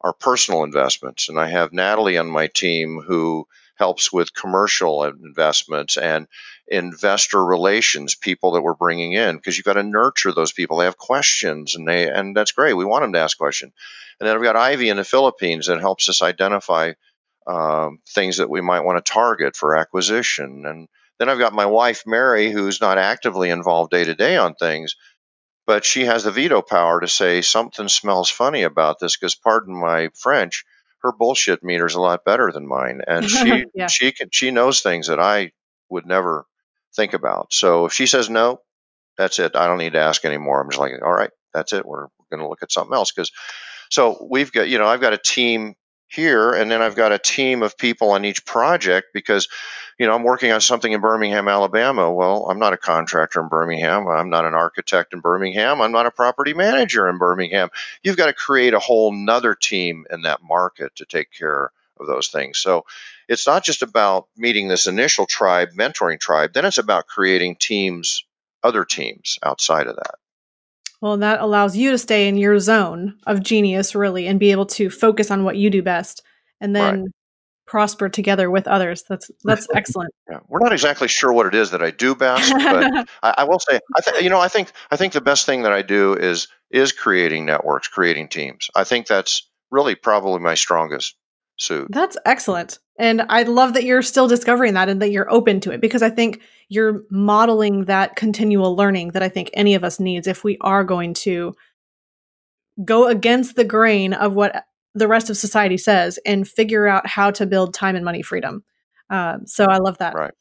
our personal investments, and I have Natalie on my team who helps with commercial investments and investor relations. People that we're bringing in because you've got to nurture those people. They have questions, and they and that's great. We want them to ask questions. And then I've got Ivy in the Philippines that helps us identify um, things that we might want to target for acquisition. And then I've got my wife, Mary, who's not actively involved day to day on things, but she has the veto power to say something smells funny about this because, pardon my French, her bullshit meter's a lot better than mine. And she, Yeah. she, can, she knows things that I would never think about. So if she says no, that's it. I don't need to ask anymore. I'm just like, all right, that's it. We're going to look at something else because so we've got, you know, I've got a team here and then I've got a team of people on each project because, you know, I'm working on something in Birmingham, Alabama. Well, I'm not a contractor in Birmingham. I'm not an architect in Birmingham. I'm not a property manager in Birmingham. You've got to create a whole nother team in that market to take care of those things. So it's not just about meeting this initial tribe, mentoring tribe, then it's about creating teams, other teams outside of that. Well, that allows you to stay in your zone of genius, really, and be able to focus on what you do best, and then prosper together with others. That's that's excellent. Yeah, we're not exactly sure what it is that I do best, but I, I will say, I think you know, I think I think the best thing that I do is is creating networks, creating teams. I think that's really probably my strongest suit. That's excellent. And I love that you're still discovering that and that you're open to it because I think you're modeling that continual learning that I think any of us needs if we are going to go against the grain of what the rest of society says and figure out how to build time and money freedom. Um, so I love that. Right.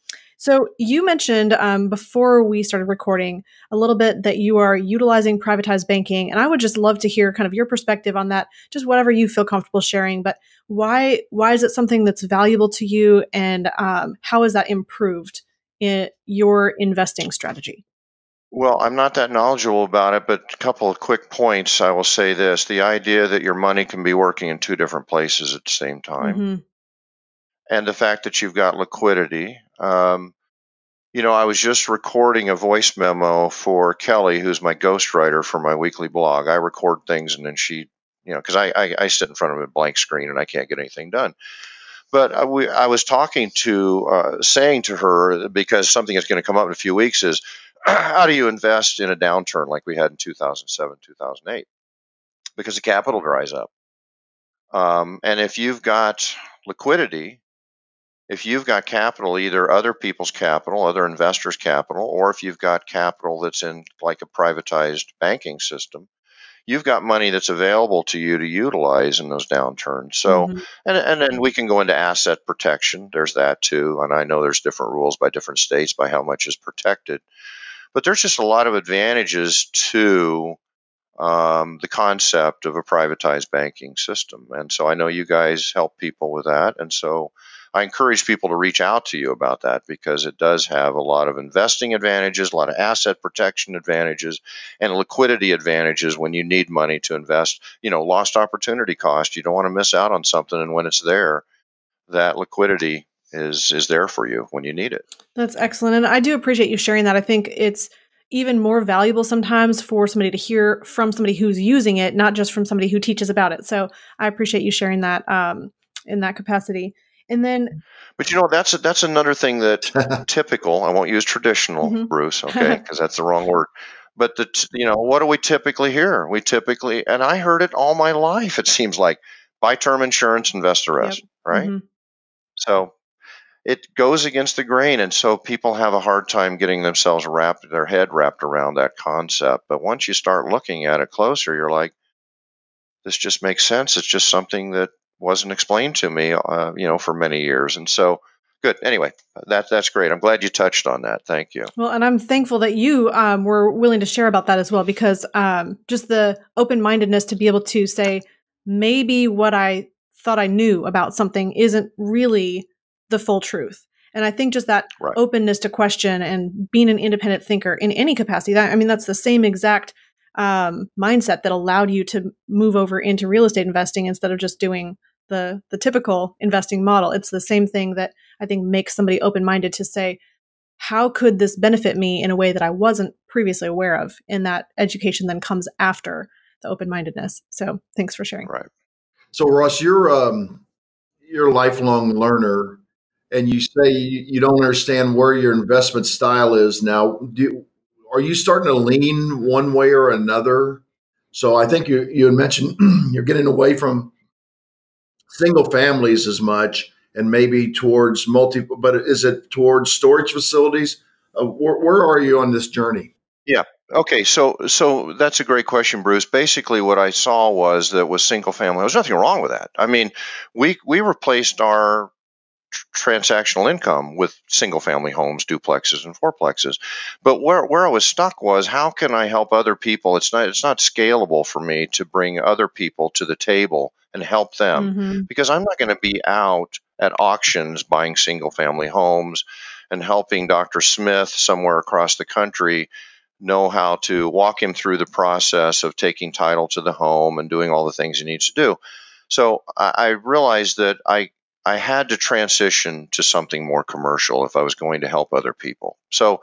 So you mentioned um, before we started recording a little bit that you are utilizing privatized banking, and I would just love to hear kind of your perspective on that. Just whatever you feel comfortable sharing. But why why is it something that's valuable to you, and um, how has that improved in your investing strategy? Well, I'm not that knowledgeable about it, but a couple of quick points. I will say this: the idea that your money can be working in two different places at the same time. Mhm. and the fact that you've got liquidity. Um, you know, I was just recording a voice memo for Kelly, who's my ghostwriter for my weekly blog. I record things and then she, you know, because I, I, I sit in front of a blank screen and I can't get anything done. But I, we, I was talking to, uh, saying to her, because something that's going to come up in a few weeks is how do you invest in a downturn like we had in 2007, 2008? Because the capital dries up. Um, and if you've got liquidity, if you've got capital, either other people's capital, other investors' capital, or if you've got capital that's in like a privatized banking system, you've got money that's available to you to utilize in those downturns. So, mm-hmm. and and then we can go into asset protection. There's that too, and I know there's different rules by different states by how much is protected. But there's just a lot of advantages to um, the concept of a privatized banking system. And so I know you guys help people with that. And so I encourage people to reach out to you about that because it does have a lot of investing advantages, a lot of asset protection advantages, and liquidity advantages when you need money to invest. You know, lost opportunity cost. You don't want to miss out on something. And when it's there, that liquidity is is there for you when you need it. That's excellent. And I do appreciate you sharing that. I think it's even more valuable sometimes for somebody to hear from somebody who's using it, not just from somebody who teaches about it. So I appreciate you sharing that um, in that capacity. And then, but you know, that's a, that's another thing that typical. I won't use traditional, mm-hmm. Bruce, okay, because that's the wrong word. But the you know, what do we typically hear? We typically, and I heard it all my life. It seems like buy term insurance, invest the rest, yep. right? Mm-hmm. So it goes against the grain and so people have a hard time getting themselves wrapped their head wrapped around that concept but once you start looking at it closer you're like this just makes sense it's just something that wasn't explained to me uh, you know for many years. And so good. Anyway that that's great. I'm glad you touched on that. Thank you. Well and i'm thankful that you um, were willing to share about that as well because um, just the open-mindedness to be able to say maybe what i thought i knew about something isn't really the full truth. And I think just that right. openness to question and being an independent thinker in any capacity, that, I mean, that's the same exact um, mindset that allowed you to move over into real estate investing instead of just doing the the typical investing model. It's the same thing that I think makes somebody open minded to say, how could this benefit me in a way that I wasn't previously aware of? And that education then comes after the open mindedness. So thanks for sharing. Right. So Ross, you're um, you're a lifelong learner and you say you, you don't understand where your investment style is now, do, are you starting to lean one way or another? So I think you you had mentioned you're getting away from single families as much and maybe towards multi. But is it towards storage facilities? Uh, where, where are you on this journey? Yeah. Okay, so so that's a great question, Bruce. Basically, what I saw was that with single family, there's nothing wrong with that. I mean, we we replaced our transactional income with single family homes, duplexes, and fourplexes. But where, where I was stuck was how can I help other people? It's not it's not scalable for me to bring other people to the table and help them mm-hmm. because I'm not going to be out at auctions buying single family homes and helping Dr. Smith somewhere across the country know how to walk him through the process of taking title to the home and doing all the things he needs to do. So I, I realized that I I had to transition to something more commercial if I was going to help other people. So,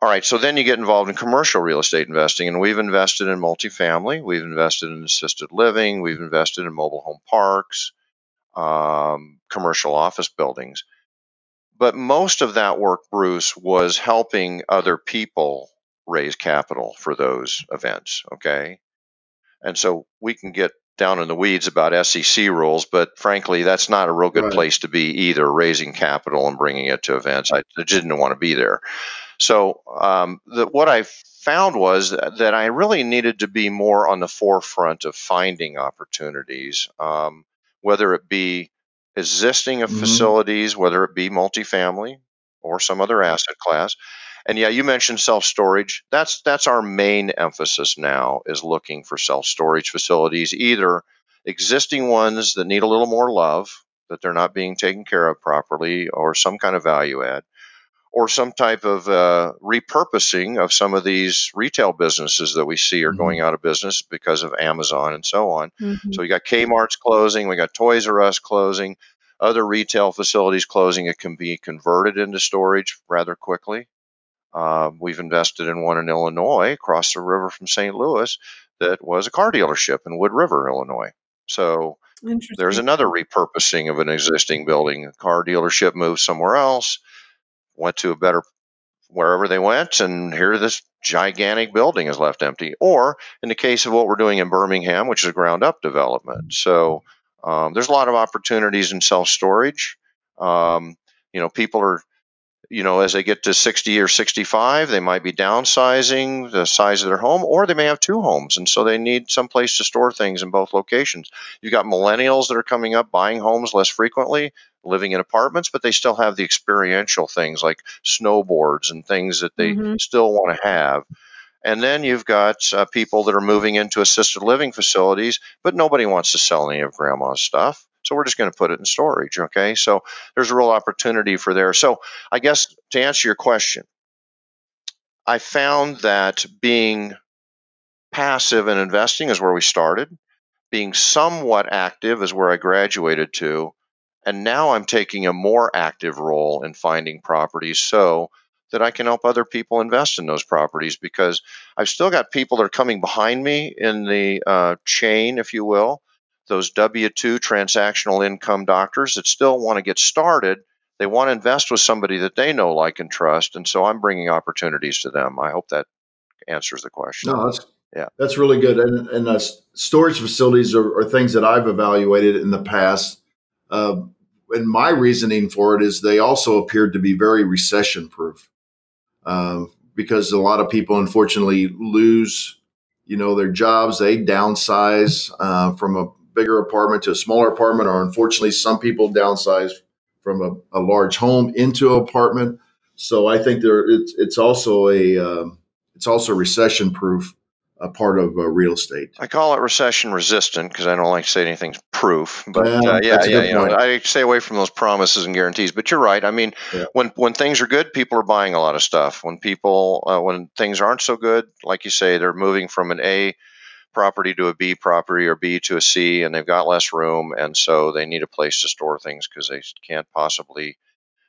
all right, so then you get involved in commercial real estate investing, and we've invested in multifamily, we've invested in assisted living, we've invested in mobile home parks, um, commercial office buildings. But most of that work, Bruce, was helping other people raise capital for those events. Okay. And so we can get down in the weeds about SEC rules, but frankly, that's not a real good right. place to be either, raising capital and bringing it to events. I, didn't want to be there. So, um, the, what I found was that I really needed to be more on the forefront of finding opportunities, um, whether it be existing mm-hmm. facilities, whether it be multifamily or some other asset class, and yeah, you mentioned self storage. That's that's our main emphasis now is looking for self storage facilities, either existing ones that need a little more love, that they're not being taken care of properly, or some kind of value add, or some type of uh, repurposing of some of these retail businesses that we see are mm-hmm. going out of business because of Amazon and so on. Mm-hmm. So we got Kmart's closing, we got Toys R Us closing, other retail facilities closing. It can be converted into storage rather quickly. Uh, we've invested in one in Illinois, across the river from St. Louis, that was a car dealership in Wood River, Illinois. So there's another repurposing of an existing building. A car dealership moved somewhere else, went to a better wherever they went, and here this gigantic building is left empty. Or in the case of what we're doing in Birmingham, which is a ground up development. So um, there's a lot of opportunities in self storage. Um, you know, people are you know, as they get to 60 or 65, they might be downsizing the size of their home, or they may have two homes. And so they need some place to store things in both locations. You've got millennials that are coming up buying homes less frequently, living in apartments, but they still have the experiential things like snowboards and things that they mm-hmm. still want to have. And then you've got uh, people that are moving into assisted living facilities, but nobody wants to sell any of grandma's stuff. So we're just going to put it in storage. Okay. So there's a real opportunity for there. So I guess to answer your question, I found that being passive and investing is where we started. Being somewhat active is where I graduated to. And now I'm taking a more active role in finding properties so that I can help other people invest in those properties because I've still got people that are coming behind me in the uh, chain, if you will, those W 2 transactional income doctors that still want to get started. They want to invest with somebody that they know, like, and trust. And so I'm bringing opportunities to them. I hope that answers the question. No, that's, yeah. That's really good. And, and uh, storage facilities are, are, things that I've evaluated in the past. Uh, and my reasoning for it is they also appeared to be very recession proof. Um, because a lot of people unfortunately lose, you know, their jobs. They downsize uh, from a bigger apartment to a smaller apartment, or unfortunately, some people downsize from a, a large home into an apartment. So I think there it's it's also a um, it's also recession proof a part of uh, real estate. I call it recession resistant because I don't like to say anything's proof. But yeah, uh, yeah, yeah you know, I stay away from those promises and guarantees. But you're right. I mean, yeah. when when things are good, people are buying a lot of stuff. When people uh, when things aren't so good, like you say, they're moving from an A property to a B property or B to a C, and they've got less room, and so they need a place to store things because they can't possibly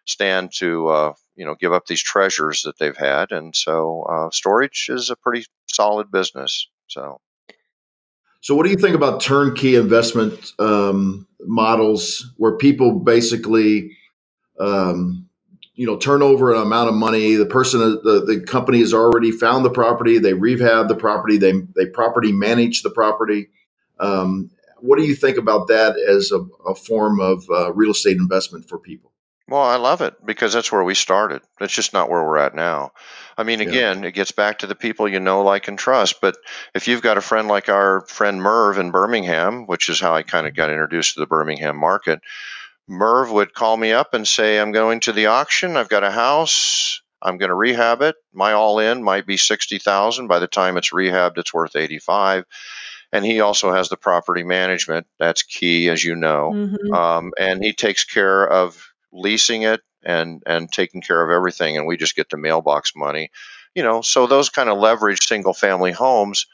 stand to uh, you know give up these treasures that they've had, and so uh, storage is a pretty solid business. So, so what do you think about turnkey investment um, models where people basically um, you know turn over an amount of money the person the, the company has already found the property they rehab the property they they property manage the property um, what do you think about that as a, a form of uh, real estate investment for people well, I love it because that's where we started. that's just not where we're at now. I mean, again, yeah. it gets back to the people you know, like, and trust. But if you've got a friend like our friend Merv in Birmingham, which is how I kind of got introduced to the Birmingham market, Merv would call me up and say, I'm going to the auction. I've got a house. I'm going to rehab it. My all in might be 60,000. By the time it's rehabbed, it's worth 85 and he also has the property management. That's key, as you know. Mm-hmm. Um, and he takes care of leasing it and and taking care of everything, and we just get the mailbox money. You know, so those kind of leveraged single family homes.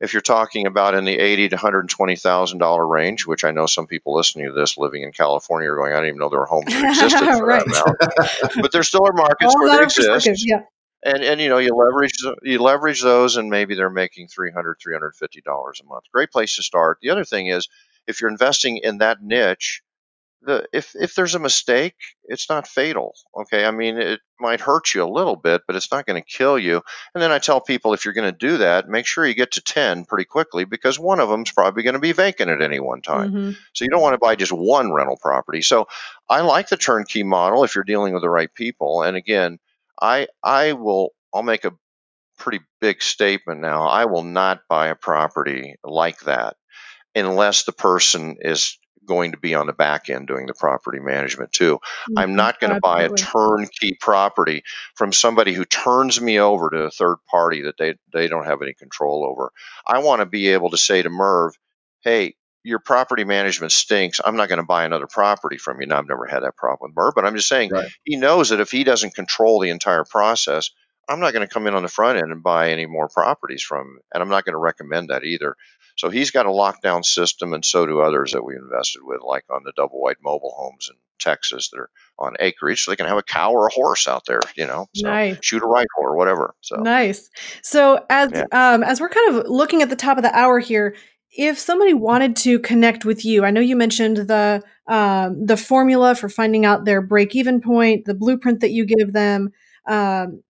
If you're talking about in the eighty to hundred twenty thousand dollar range, which I know some people listening to this living in California are going, I didn't even know there were homes that existed for right. that amount. but there still are markets where they exist. Yeah. And and you know you leverage you leverage those and maybe they're making 300 350 dollars a month. Great place to start. The other thing is if you're investing in that niche, the if if there's a mistake, it's not fatal. Okay, I mean it might hurt you a little bit, but it's not going to kill you. And then I tell people if you're going to do that, make sure you get to ten pretty quickly because one of them's probably going to be vacant at any one time. Mm-hmm. So you don't want to buy just one rental property. So I like the turnkey model if you're dealing with the right people. And again, I I will I'll make a pretty big statement now. I will not buy a property like that unless the person is going to be on the back end doing the property management too. Mm-hmm. I'm not going to buy a turnkey property from somebody who turns me over to a third party that they, they don't have any control over. I want to be able to say to Merv, hey, your property management stinks. I'm not going to buy another property from you. Now, I've never had that problem with Merv, but I'm just saying right. he knows that if he doesn't control the entire process, I'm not going to come in on the front end and buy any more properties from him. And I'm not going to recommend that either. So he's got a lockdown system, and so do others that we invested with, like on the double wide mobile homes in Texas that are on acreage, so they can have a cow or a horse out there, you know, so nice. shoot a rifle or whatever. So nice. So as yeah. um, as we're kind of looking at the top of the hour here, if somebody wanted to connect with you, I know you mentioned the um, the formula for finding out their break even point, the blueprint that you give them. Um,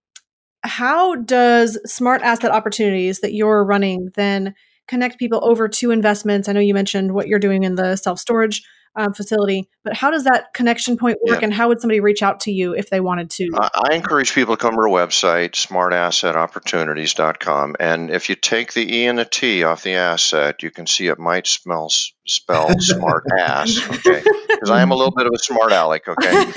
how does smart asset opportunities that you're running then? Connect people over to investments. I know you mentioned what you're doing in the self storage um, facility. But how does that connection point work, yeah. and how would somebody reach out to you if they wanted to? I encourage people to come to our website, smartassetopportunities.com, and if you take the E and the T off the asset, you can see it might smell spell smart ass. Okay, because I am a little bit of a smart aleck. Okay,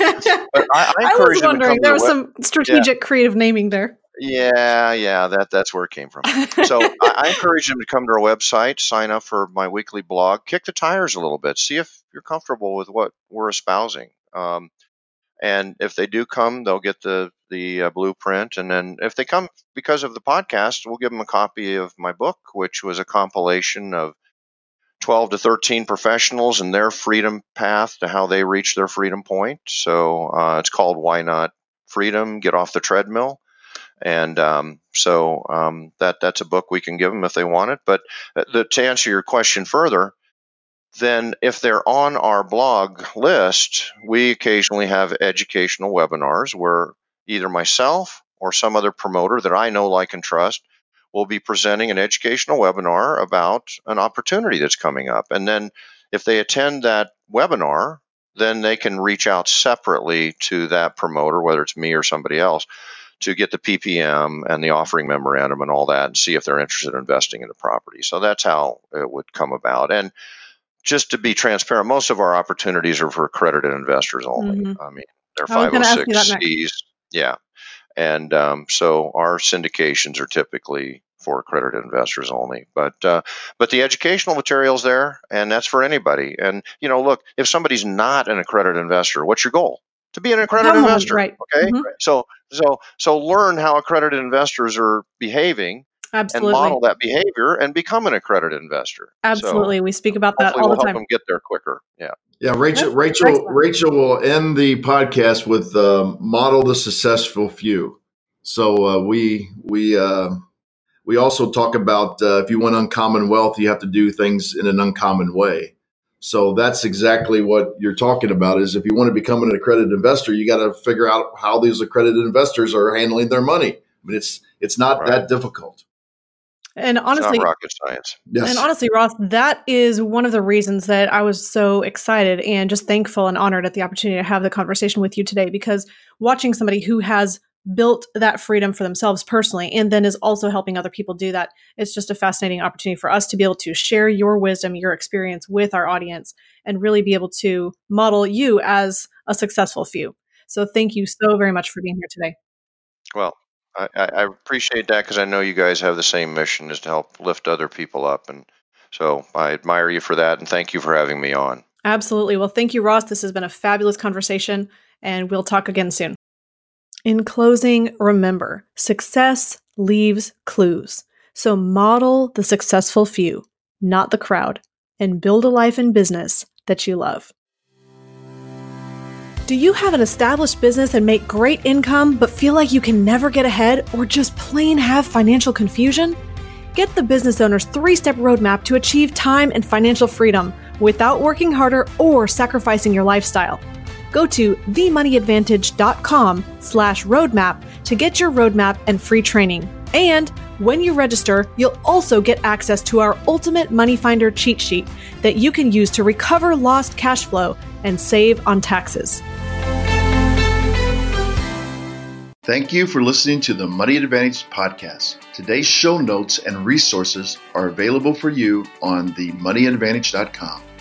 but I, I, I was wondering there was some strategic, yeah. creative naming there. Yeah, yeah, that that's where it came from. So I, I, encourage them to come to our website, sign up for my weekly blog, kick the tires a little bit, see if you're comfortable with what we're espousing. Um, and if they do come, they'll get the the uh, blueprint, and then if they come because of the podcast, we'll give them a copy of my book, which was a compilation of 12 to 13 professionals and their freedom path to how they reach their freedom point. So uh, it's called Why Not Freedom? Get Off the Treadmill and um, so um, that that's a book we can give them if they want it. But uh, the, to answer your question further, then if they're on our blog list, we occasionally have educational webinars where either myself or some other promoter that I know, like, and trust will be presenting an educational webinar about an opportunity that's coming up. And then if they attend that webinar, then they can reach out separately to that promoter, whether it's me or somebody else, to get the PPM and the offering memorandum and all that and see if they're interested in investing in the property. So that's how it would come about. And just to be transparent, most of our opportunities are for accredited investors only. Mm-hmm. I mean, they're 506Cs. Yeah. And um, so our syndications are typically for accredited investors only. But uh, but the educational materials there, and that's for anybody. And you know, look, if somebody's not an accredited investor, what's your goal? To be an accredited investor. Right. Okay. Mm-hmm. So so so learn how accredited investors are behaving. Absolutely. And model that behavior and become an accredited investor. Absolutely. So we speak about that all we'll the time. Help them get there quicker. Yeah. Yeah, Rachel. Rachel. Rachel will end the podcast with uh, model the successful few. So uh, we we uh, we also talk about uh, if you want uncommon wealth, you have to do things in an uncommon way. So that's exactly what you're talking about is if you want to become an accredited investor, you got to figure out how these accredited investors are handling their money. I mean, it's it's not right. that difficult. And honestly, rocket science. Yes. And honestly, Ross, that is one of the reasons that I was so excited and just thankful and honored at the opportunity to have the conversation with you today because watching somebody who has built that freedom for themselves personally and then is also helping other people do that. It's just a fascinating opportunity for us to be able to share your wisdom, your experience with our audience and really be able to model you as a successful few. So thank you so very much for being here today. Well, I, I appreciate that because I know you guys have the same mission is to help lift other people up. And so I admire you for that and thank you for having me on. Absolutely. Well, thank you, Ross. This has been a fabulous conversation and we'll talk again soon. In closing, remember success leaves clues. So model the successful few, not the crowd, and build a life and business that you love. Do you have an established business and make great income, but feel like you can never get ahead or just plain have financial confusion? Get the business owner's three step roadmap to achieve time and financial freedom without working harder or sacrificing your lifestyle go to themoneyadvantage.com slash roadmap to get your roadmap and free training. And when you register, you'll also get access to our Ultimate Money Finder cheat sheet that you can use to recover lost cash flow and save on taxes. Thank you for listening to the Money Advantage podcast. Today's show notes and resources are available for you on themoneyadvantage.com.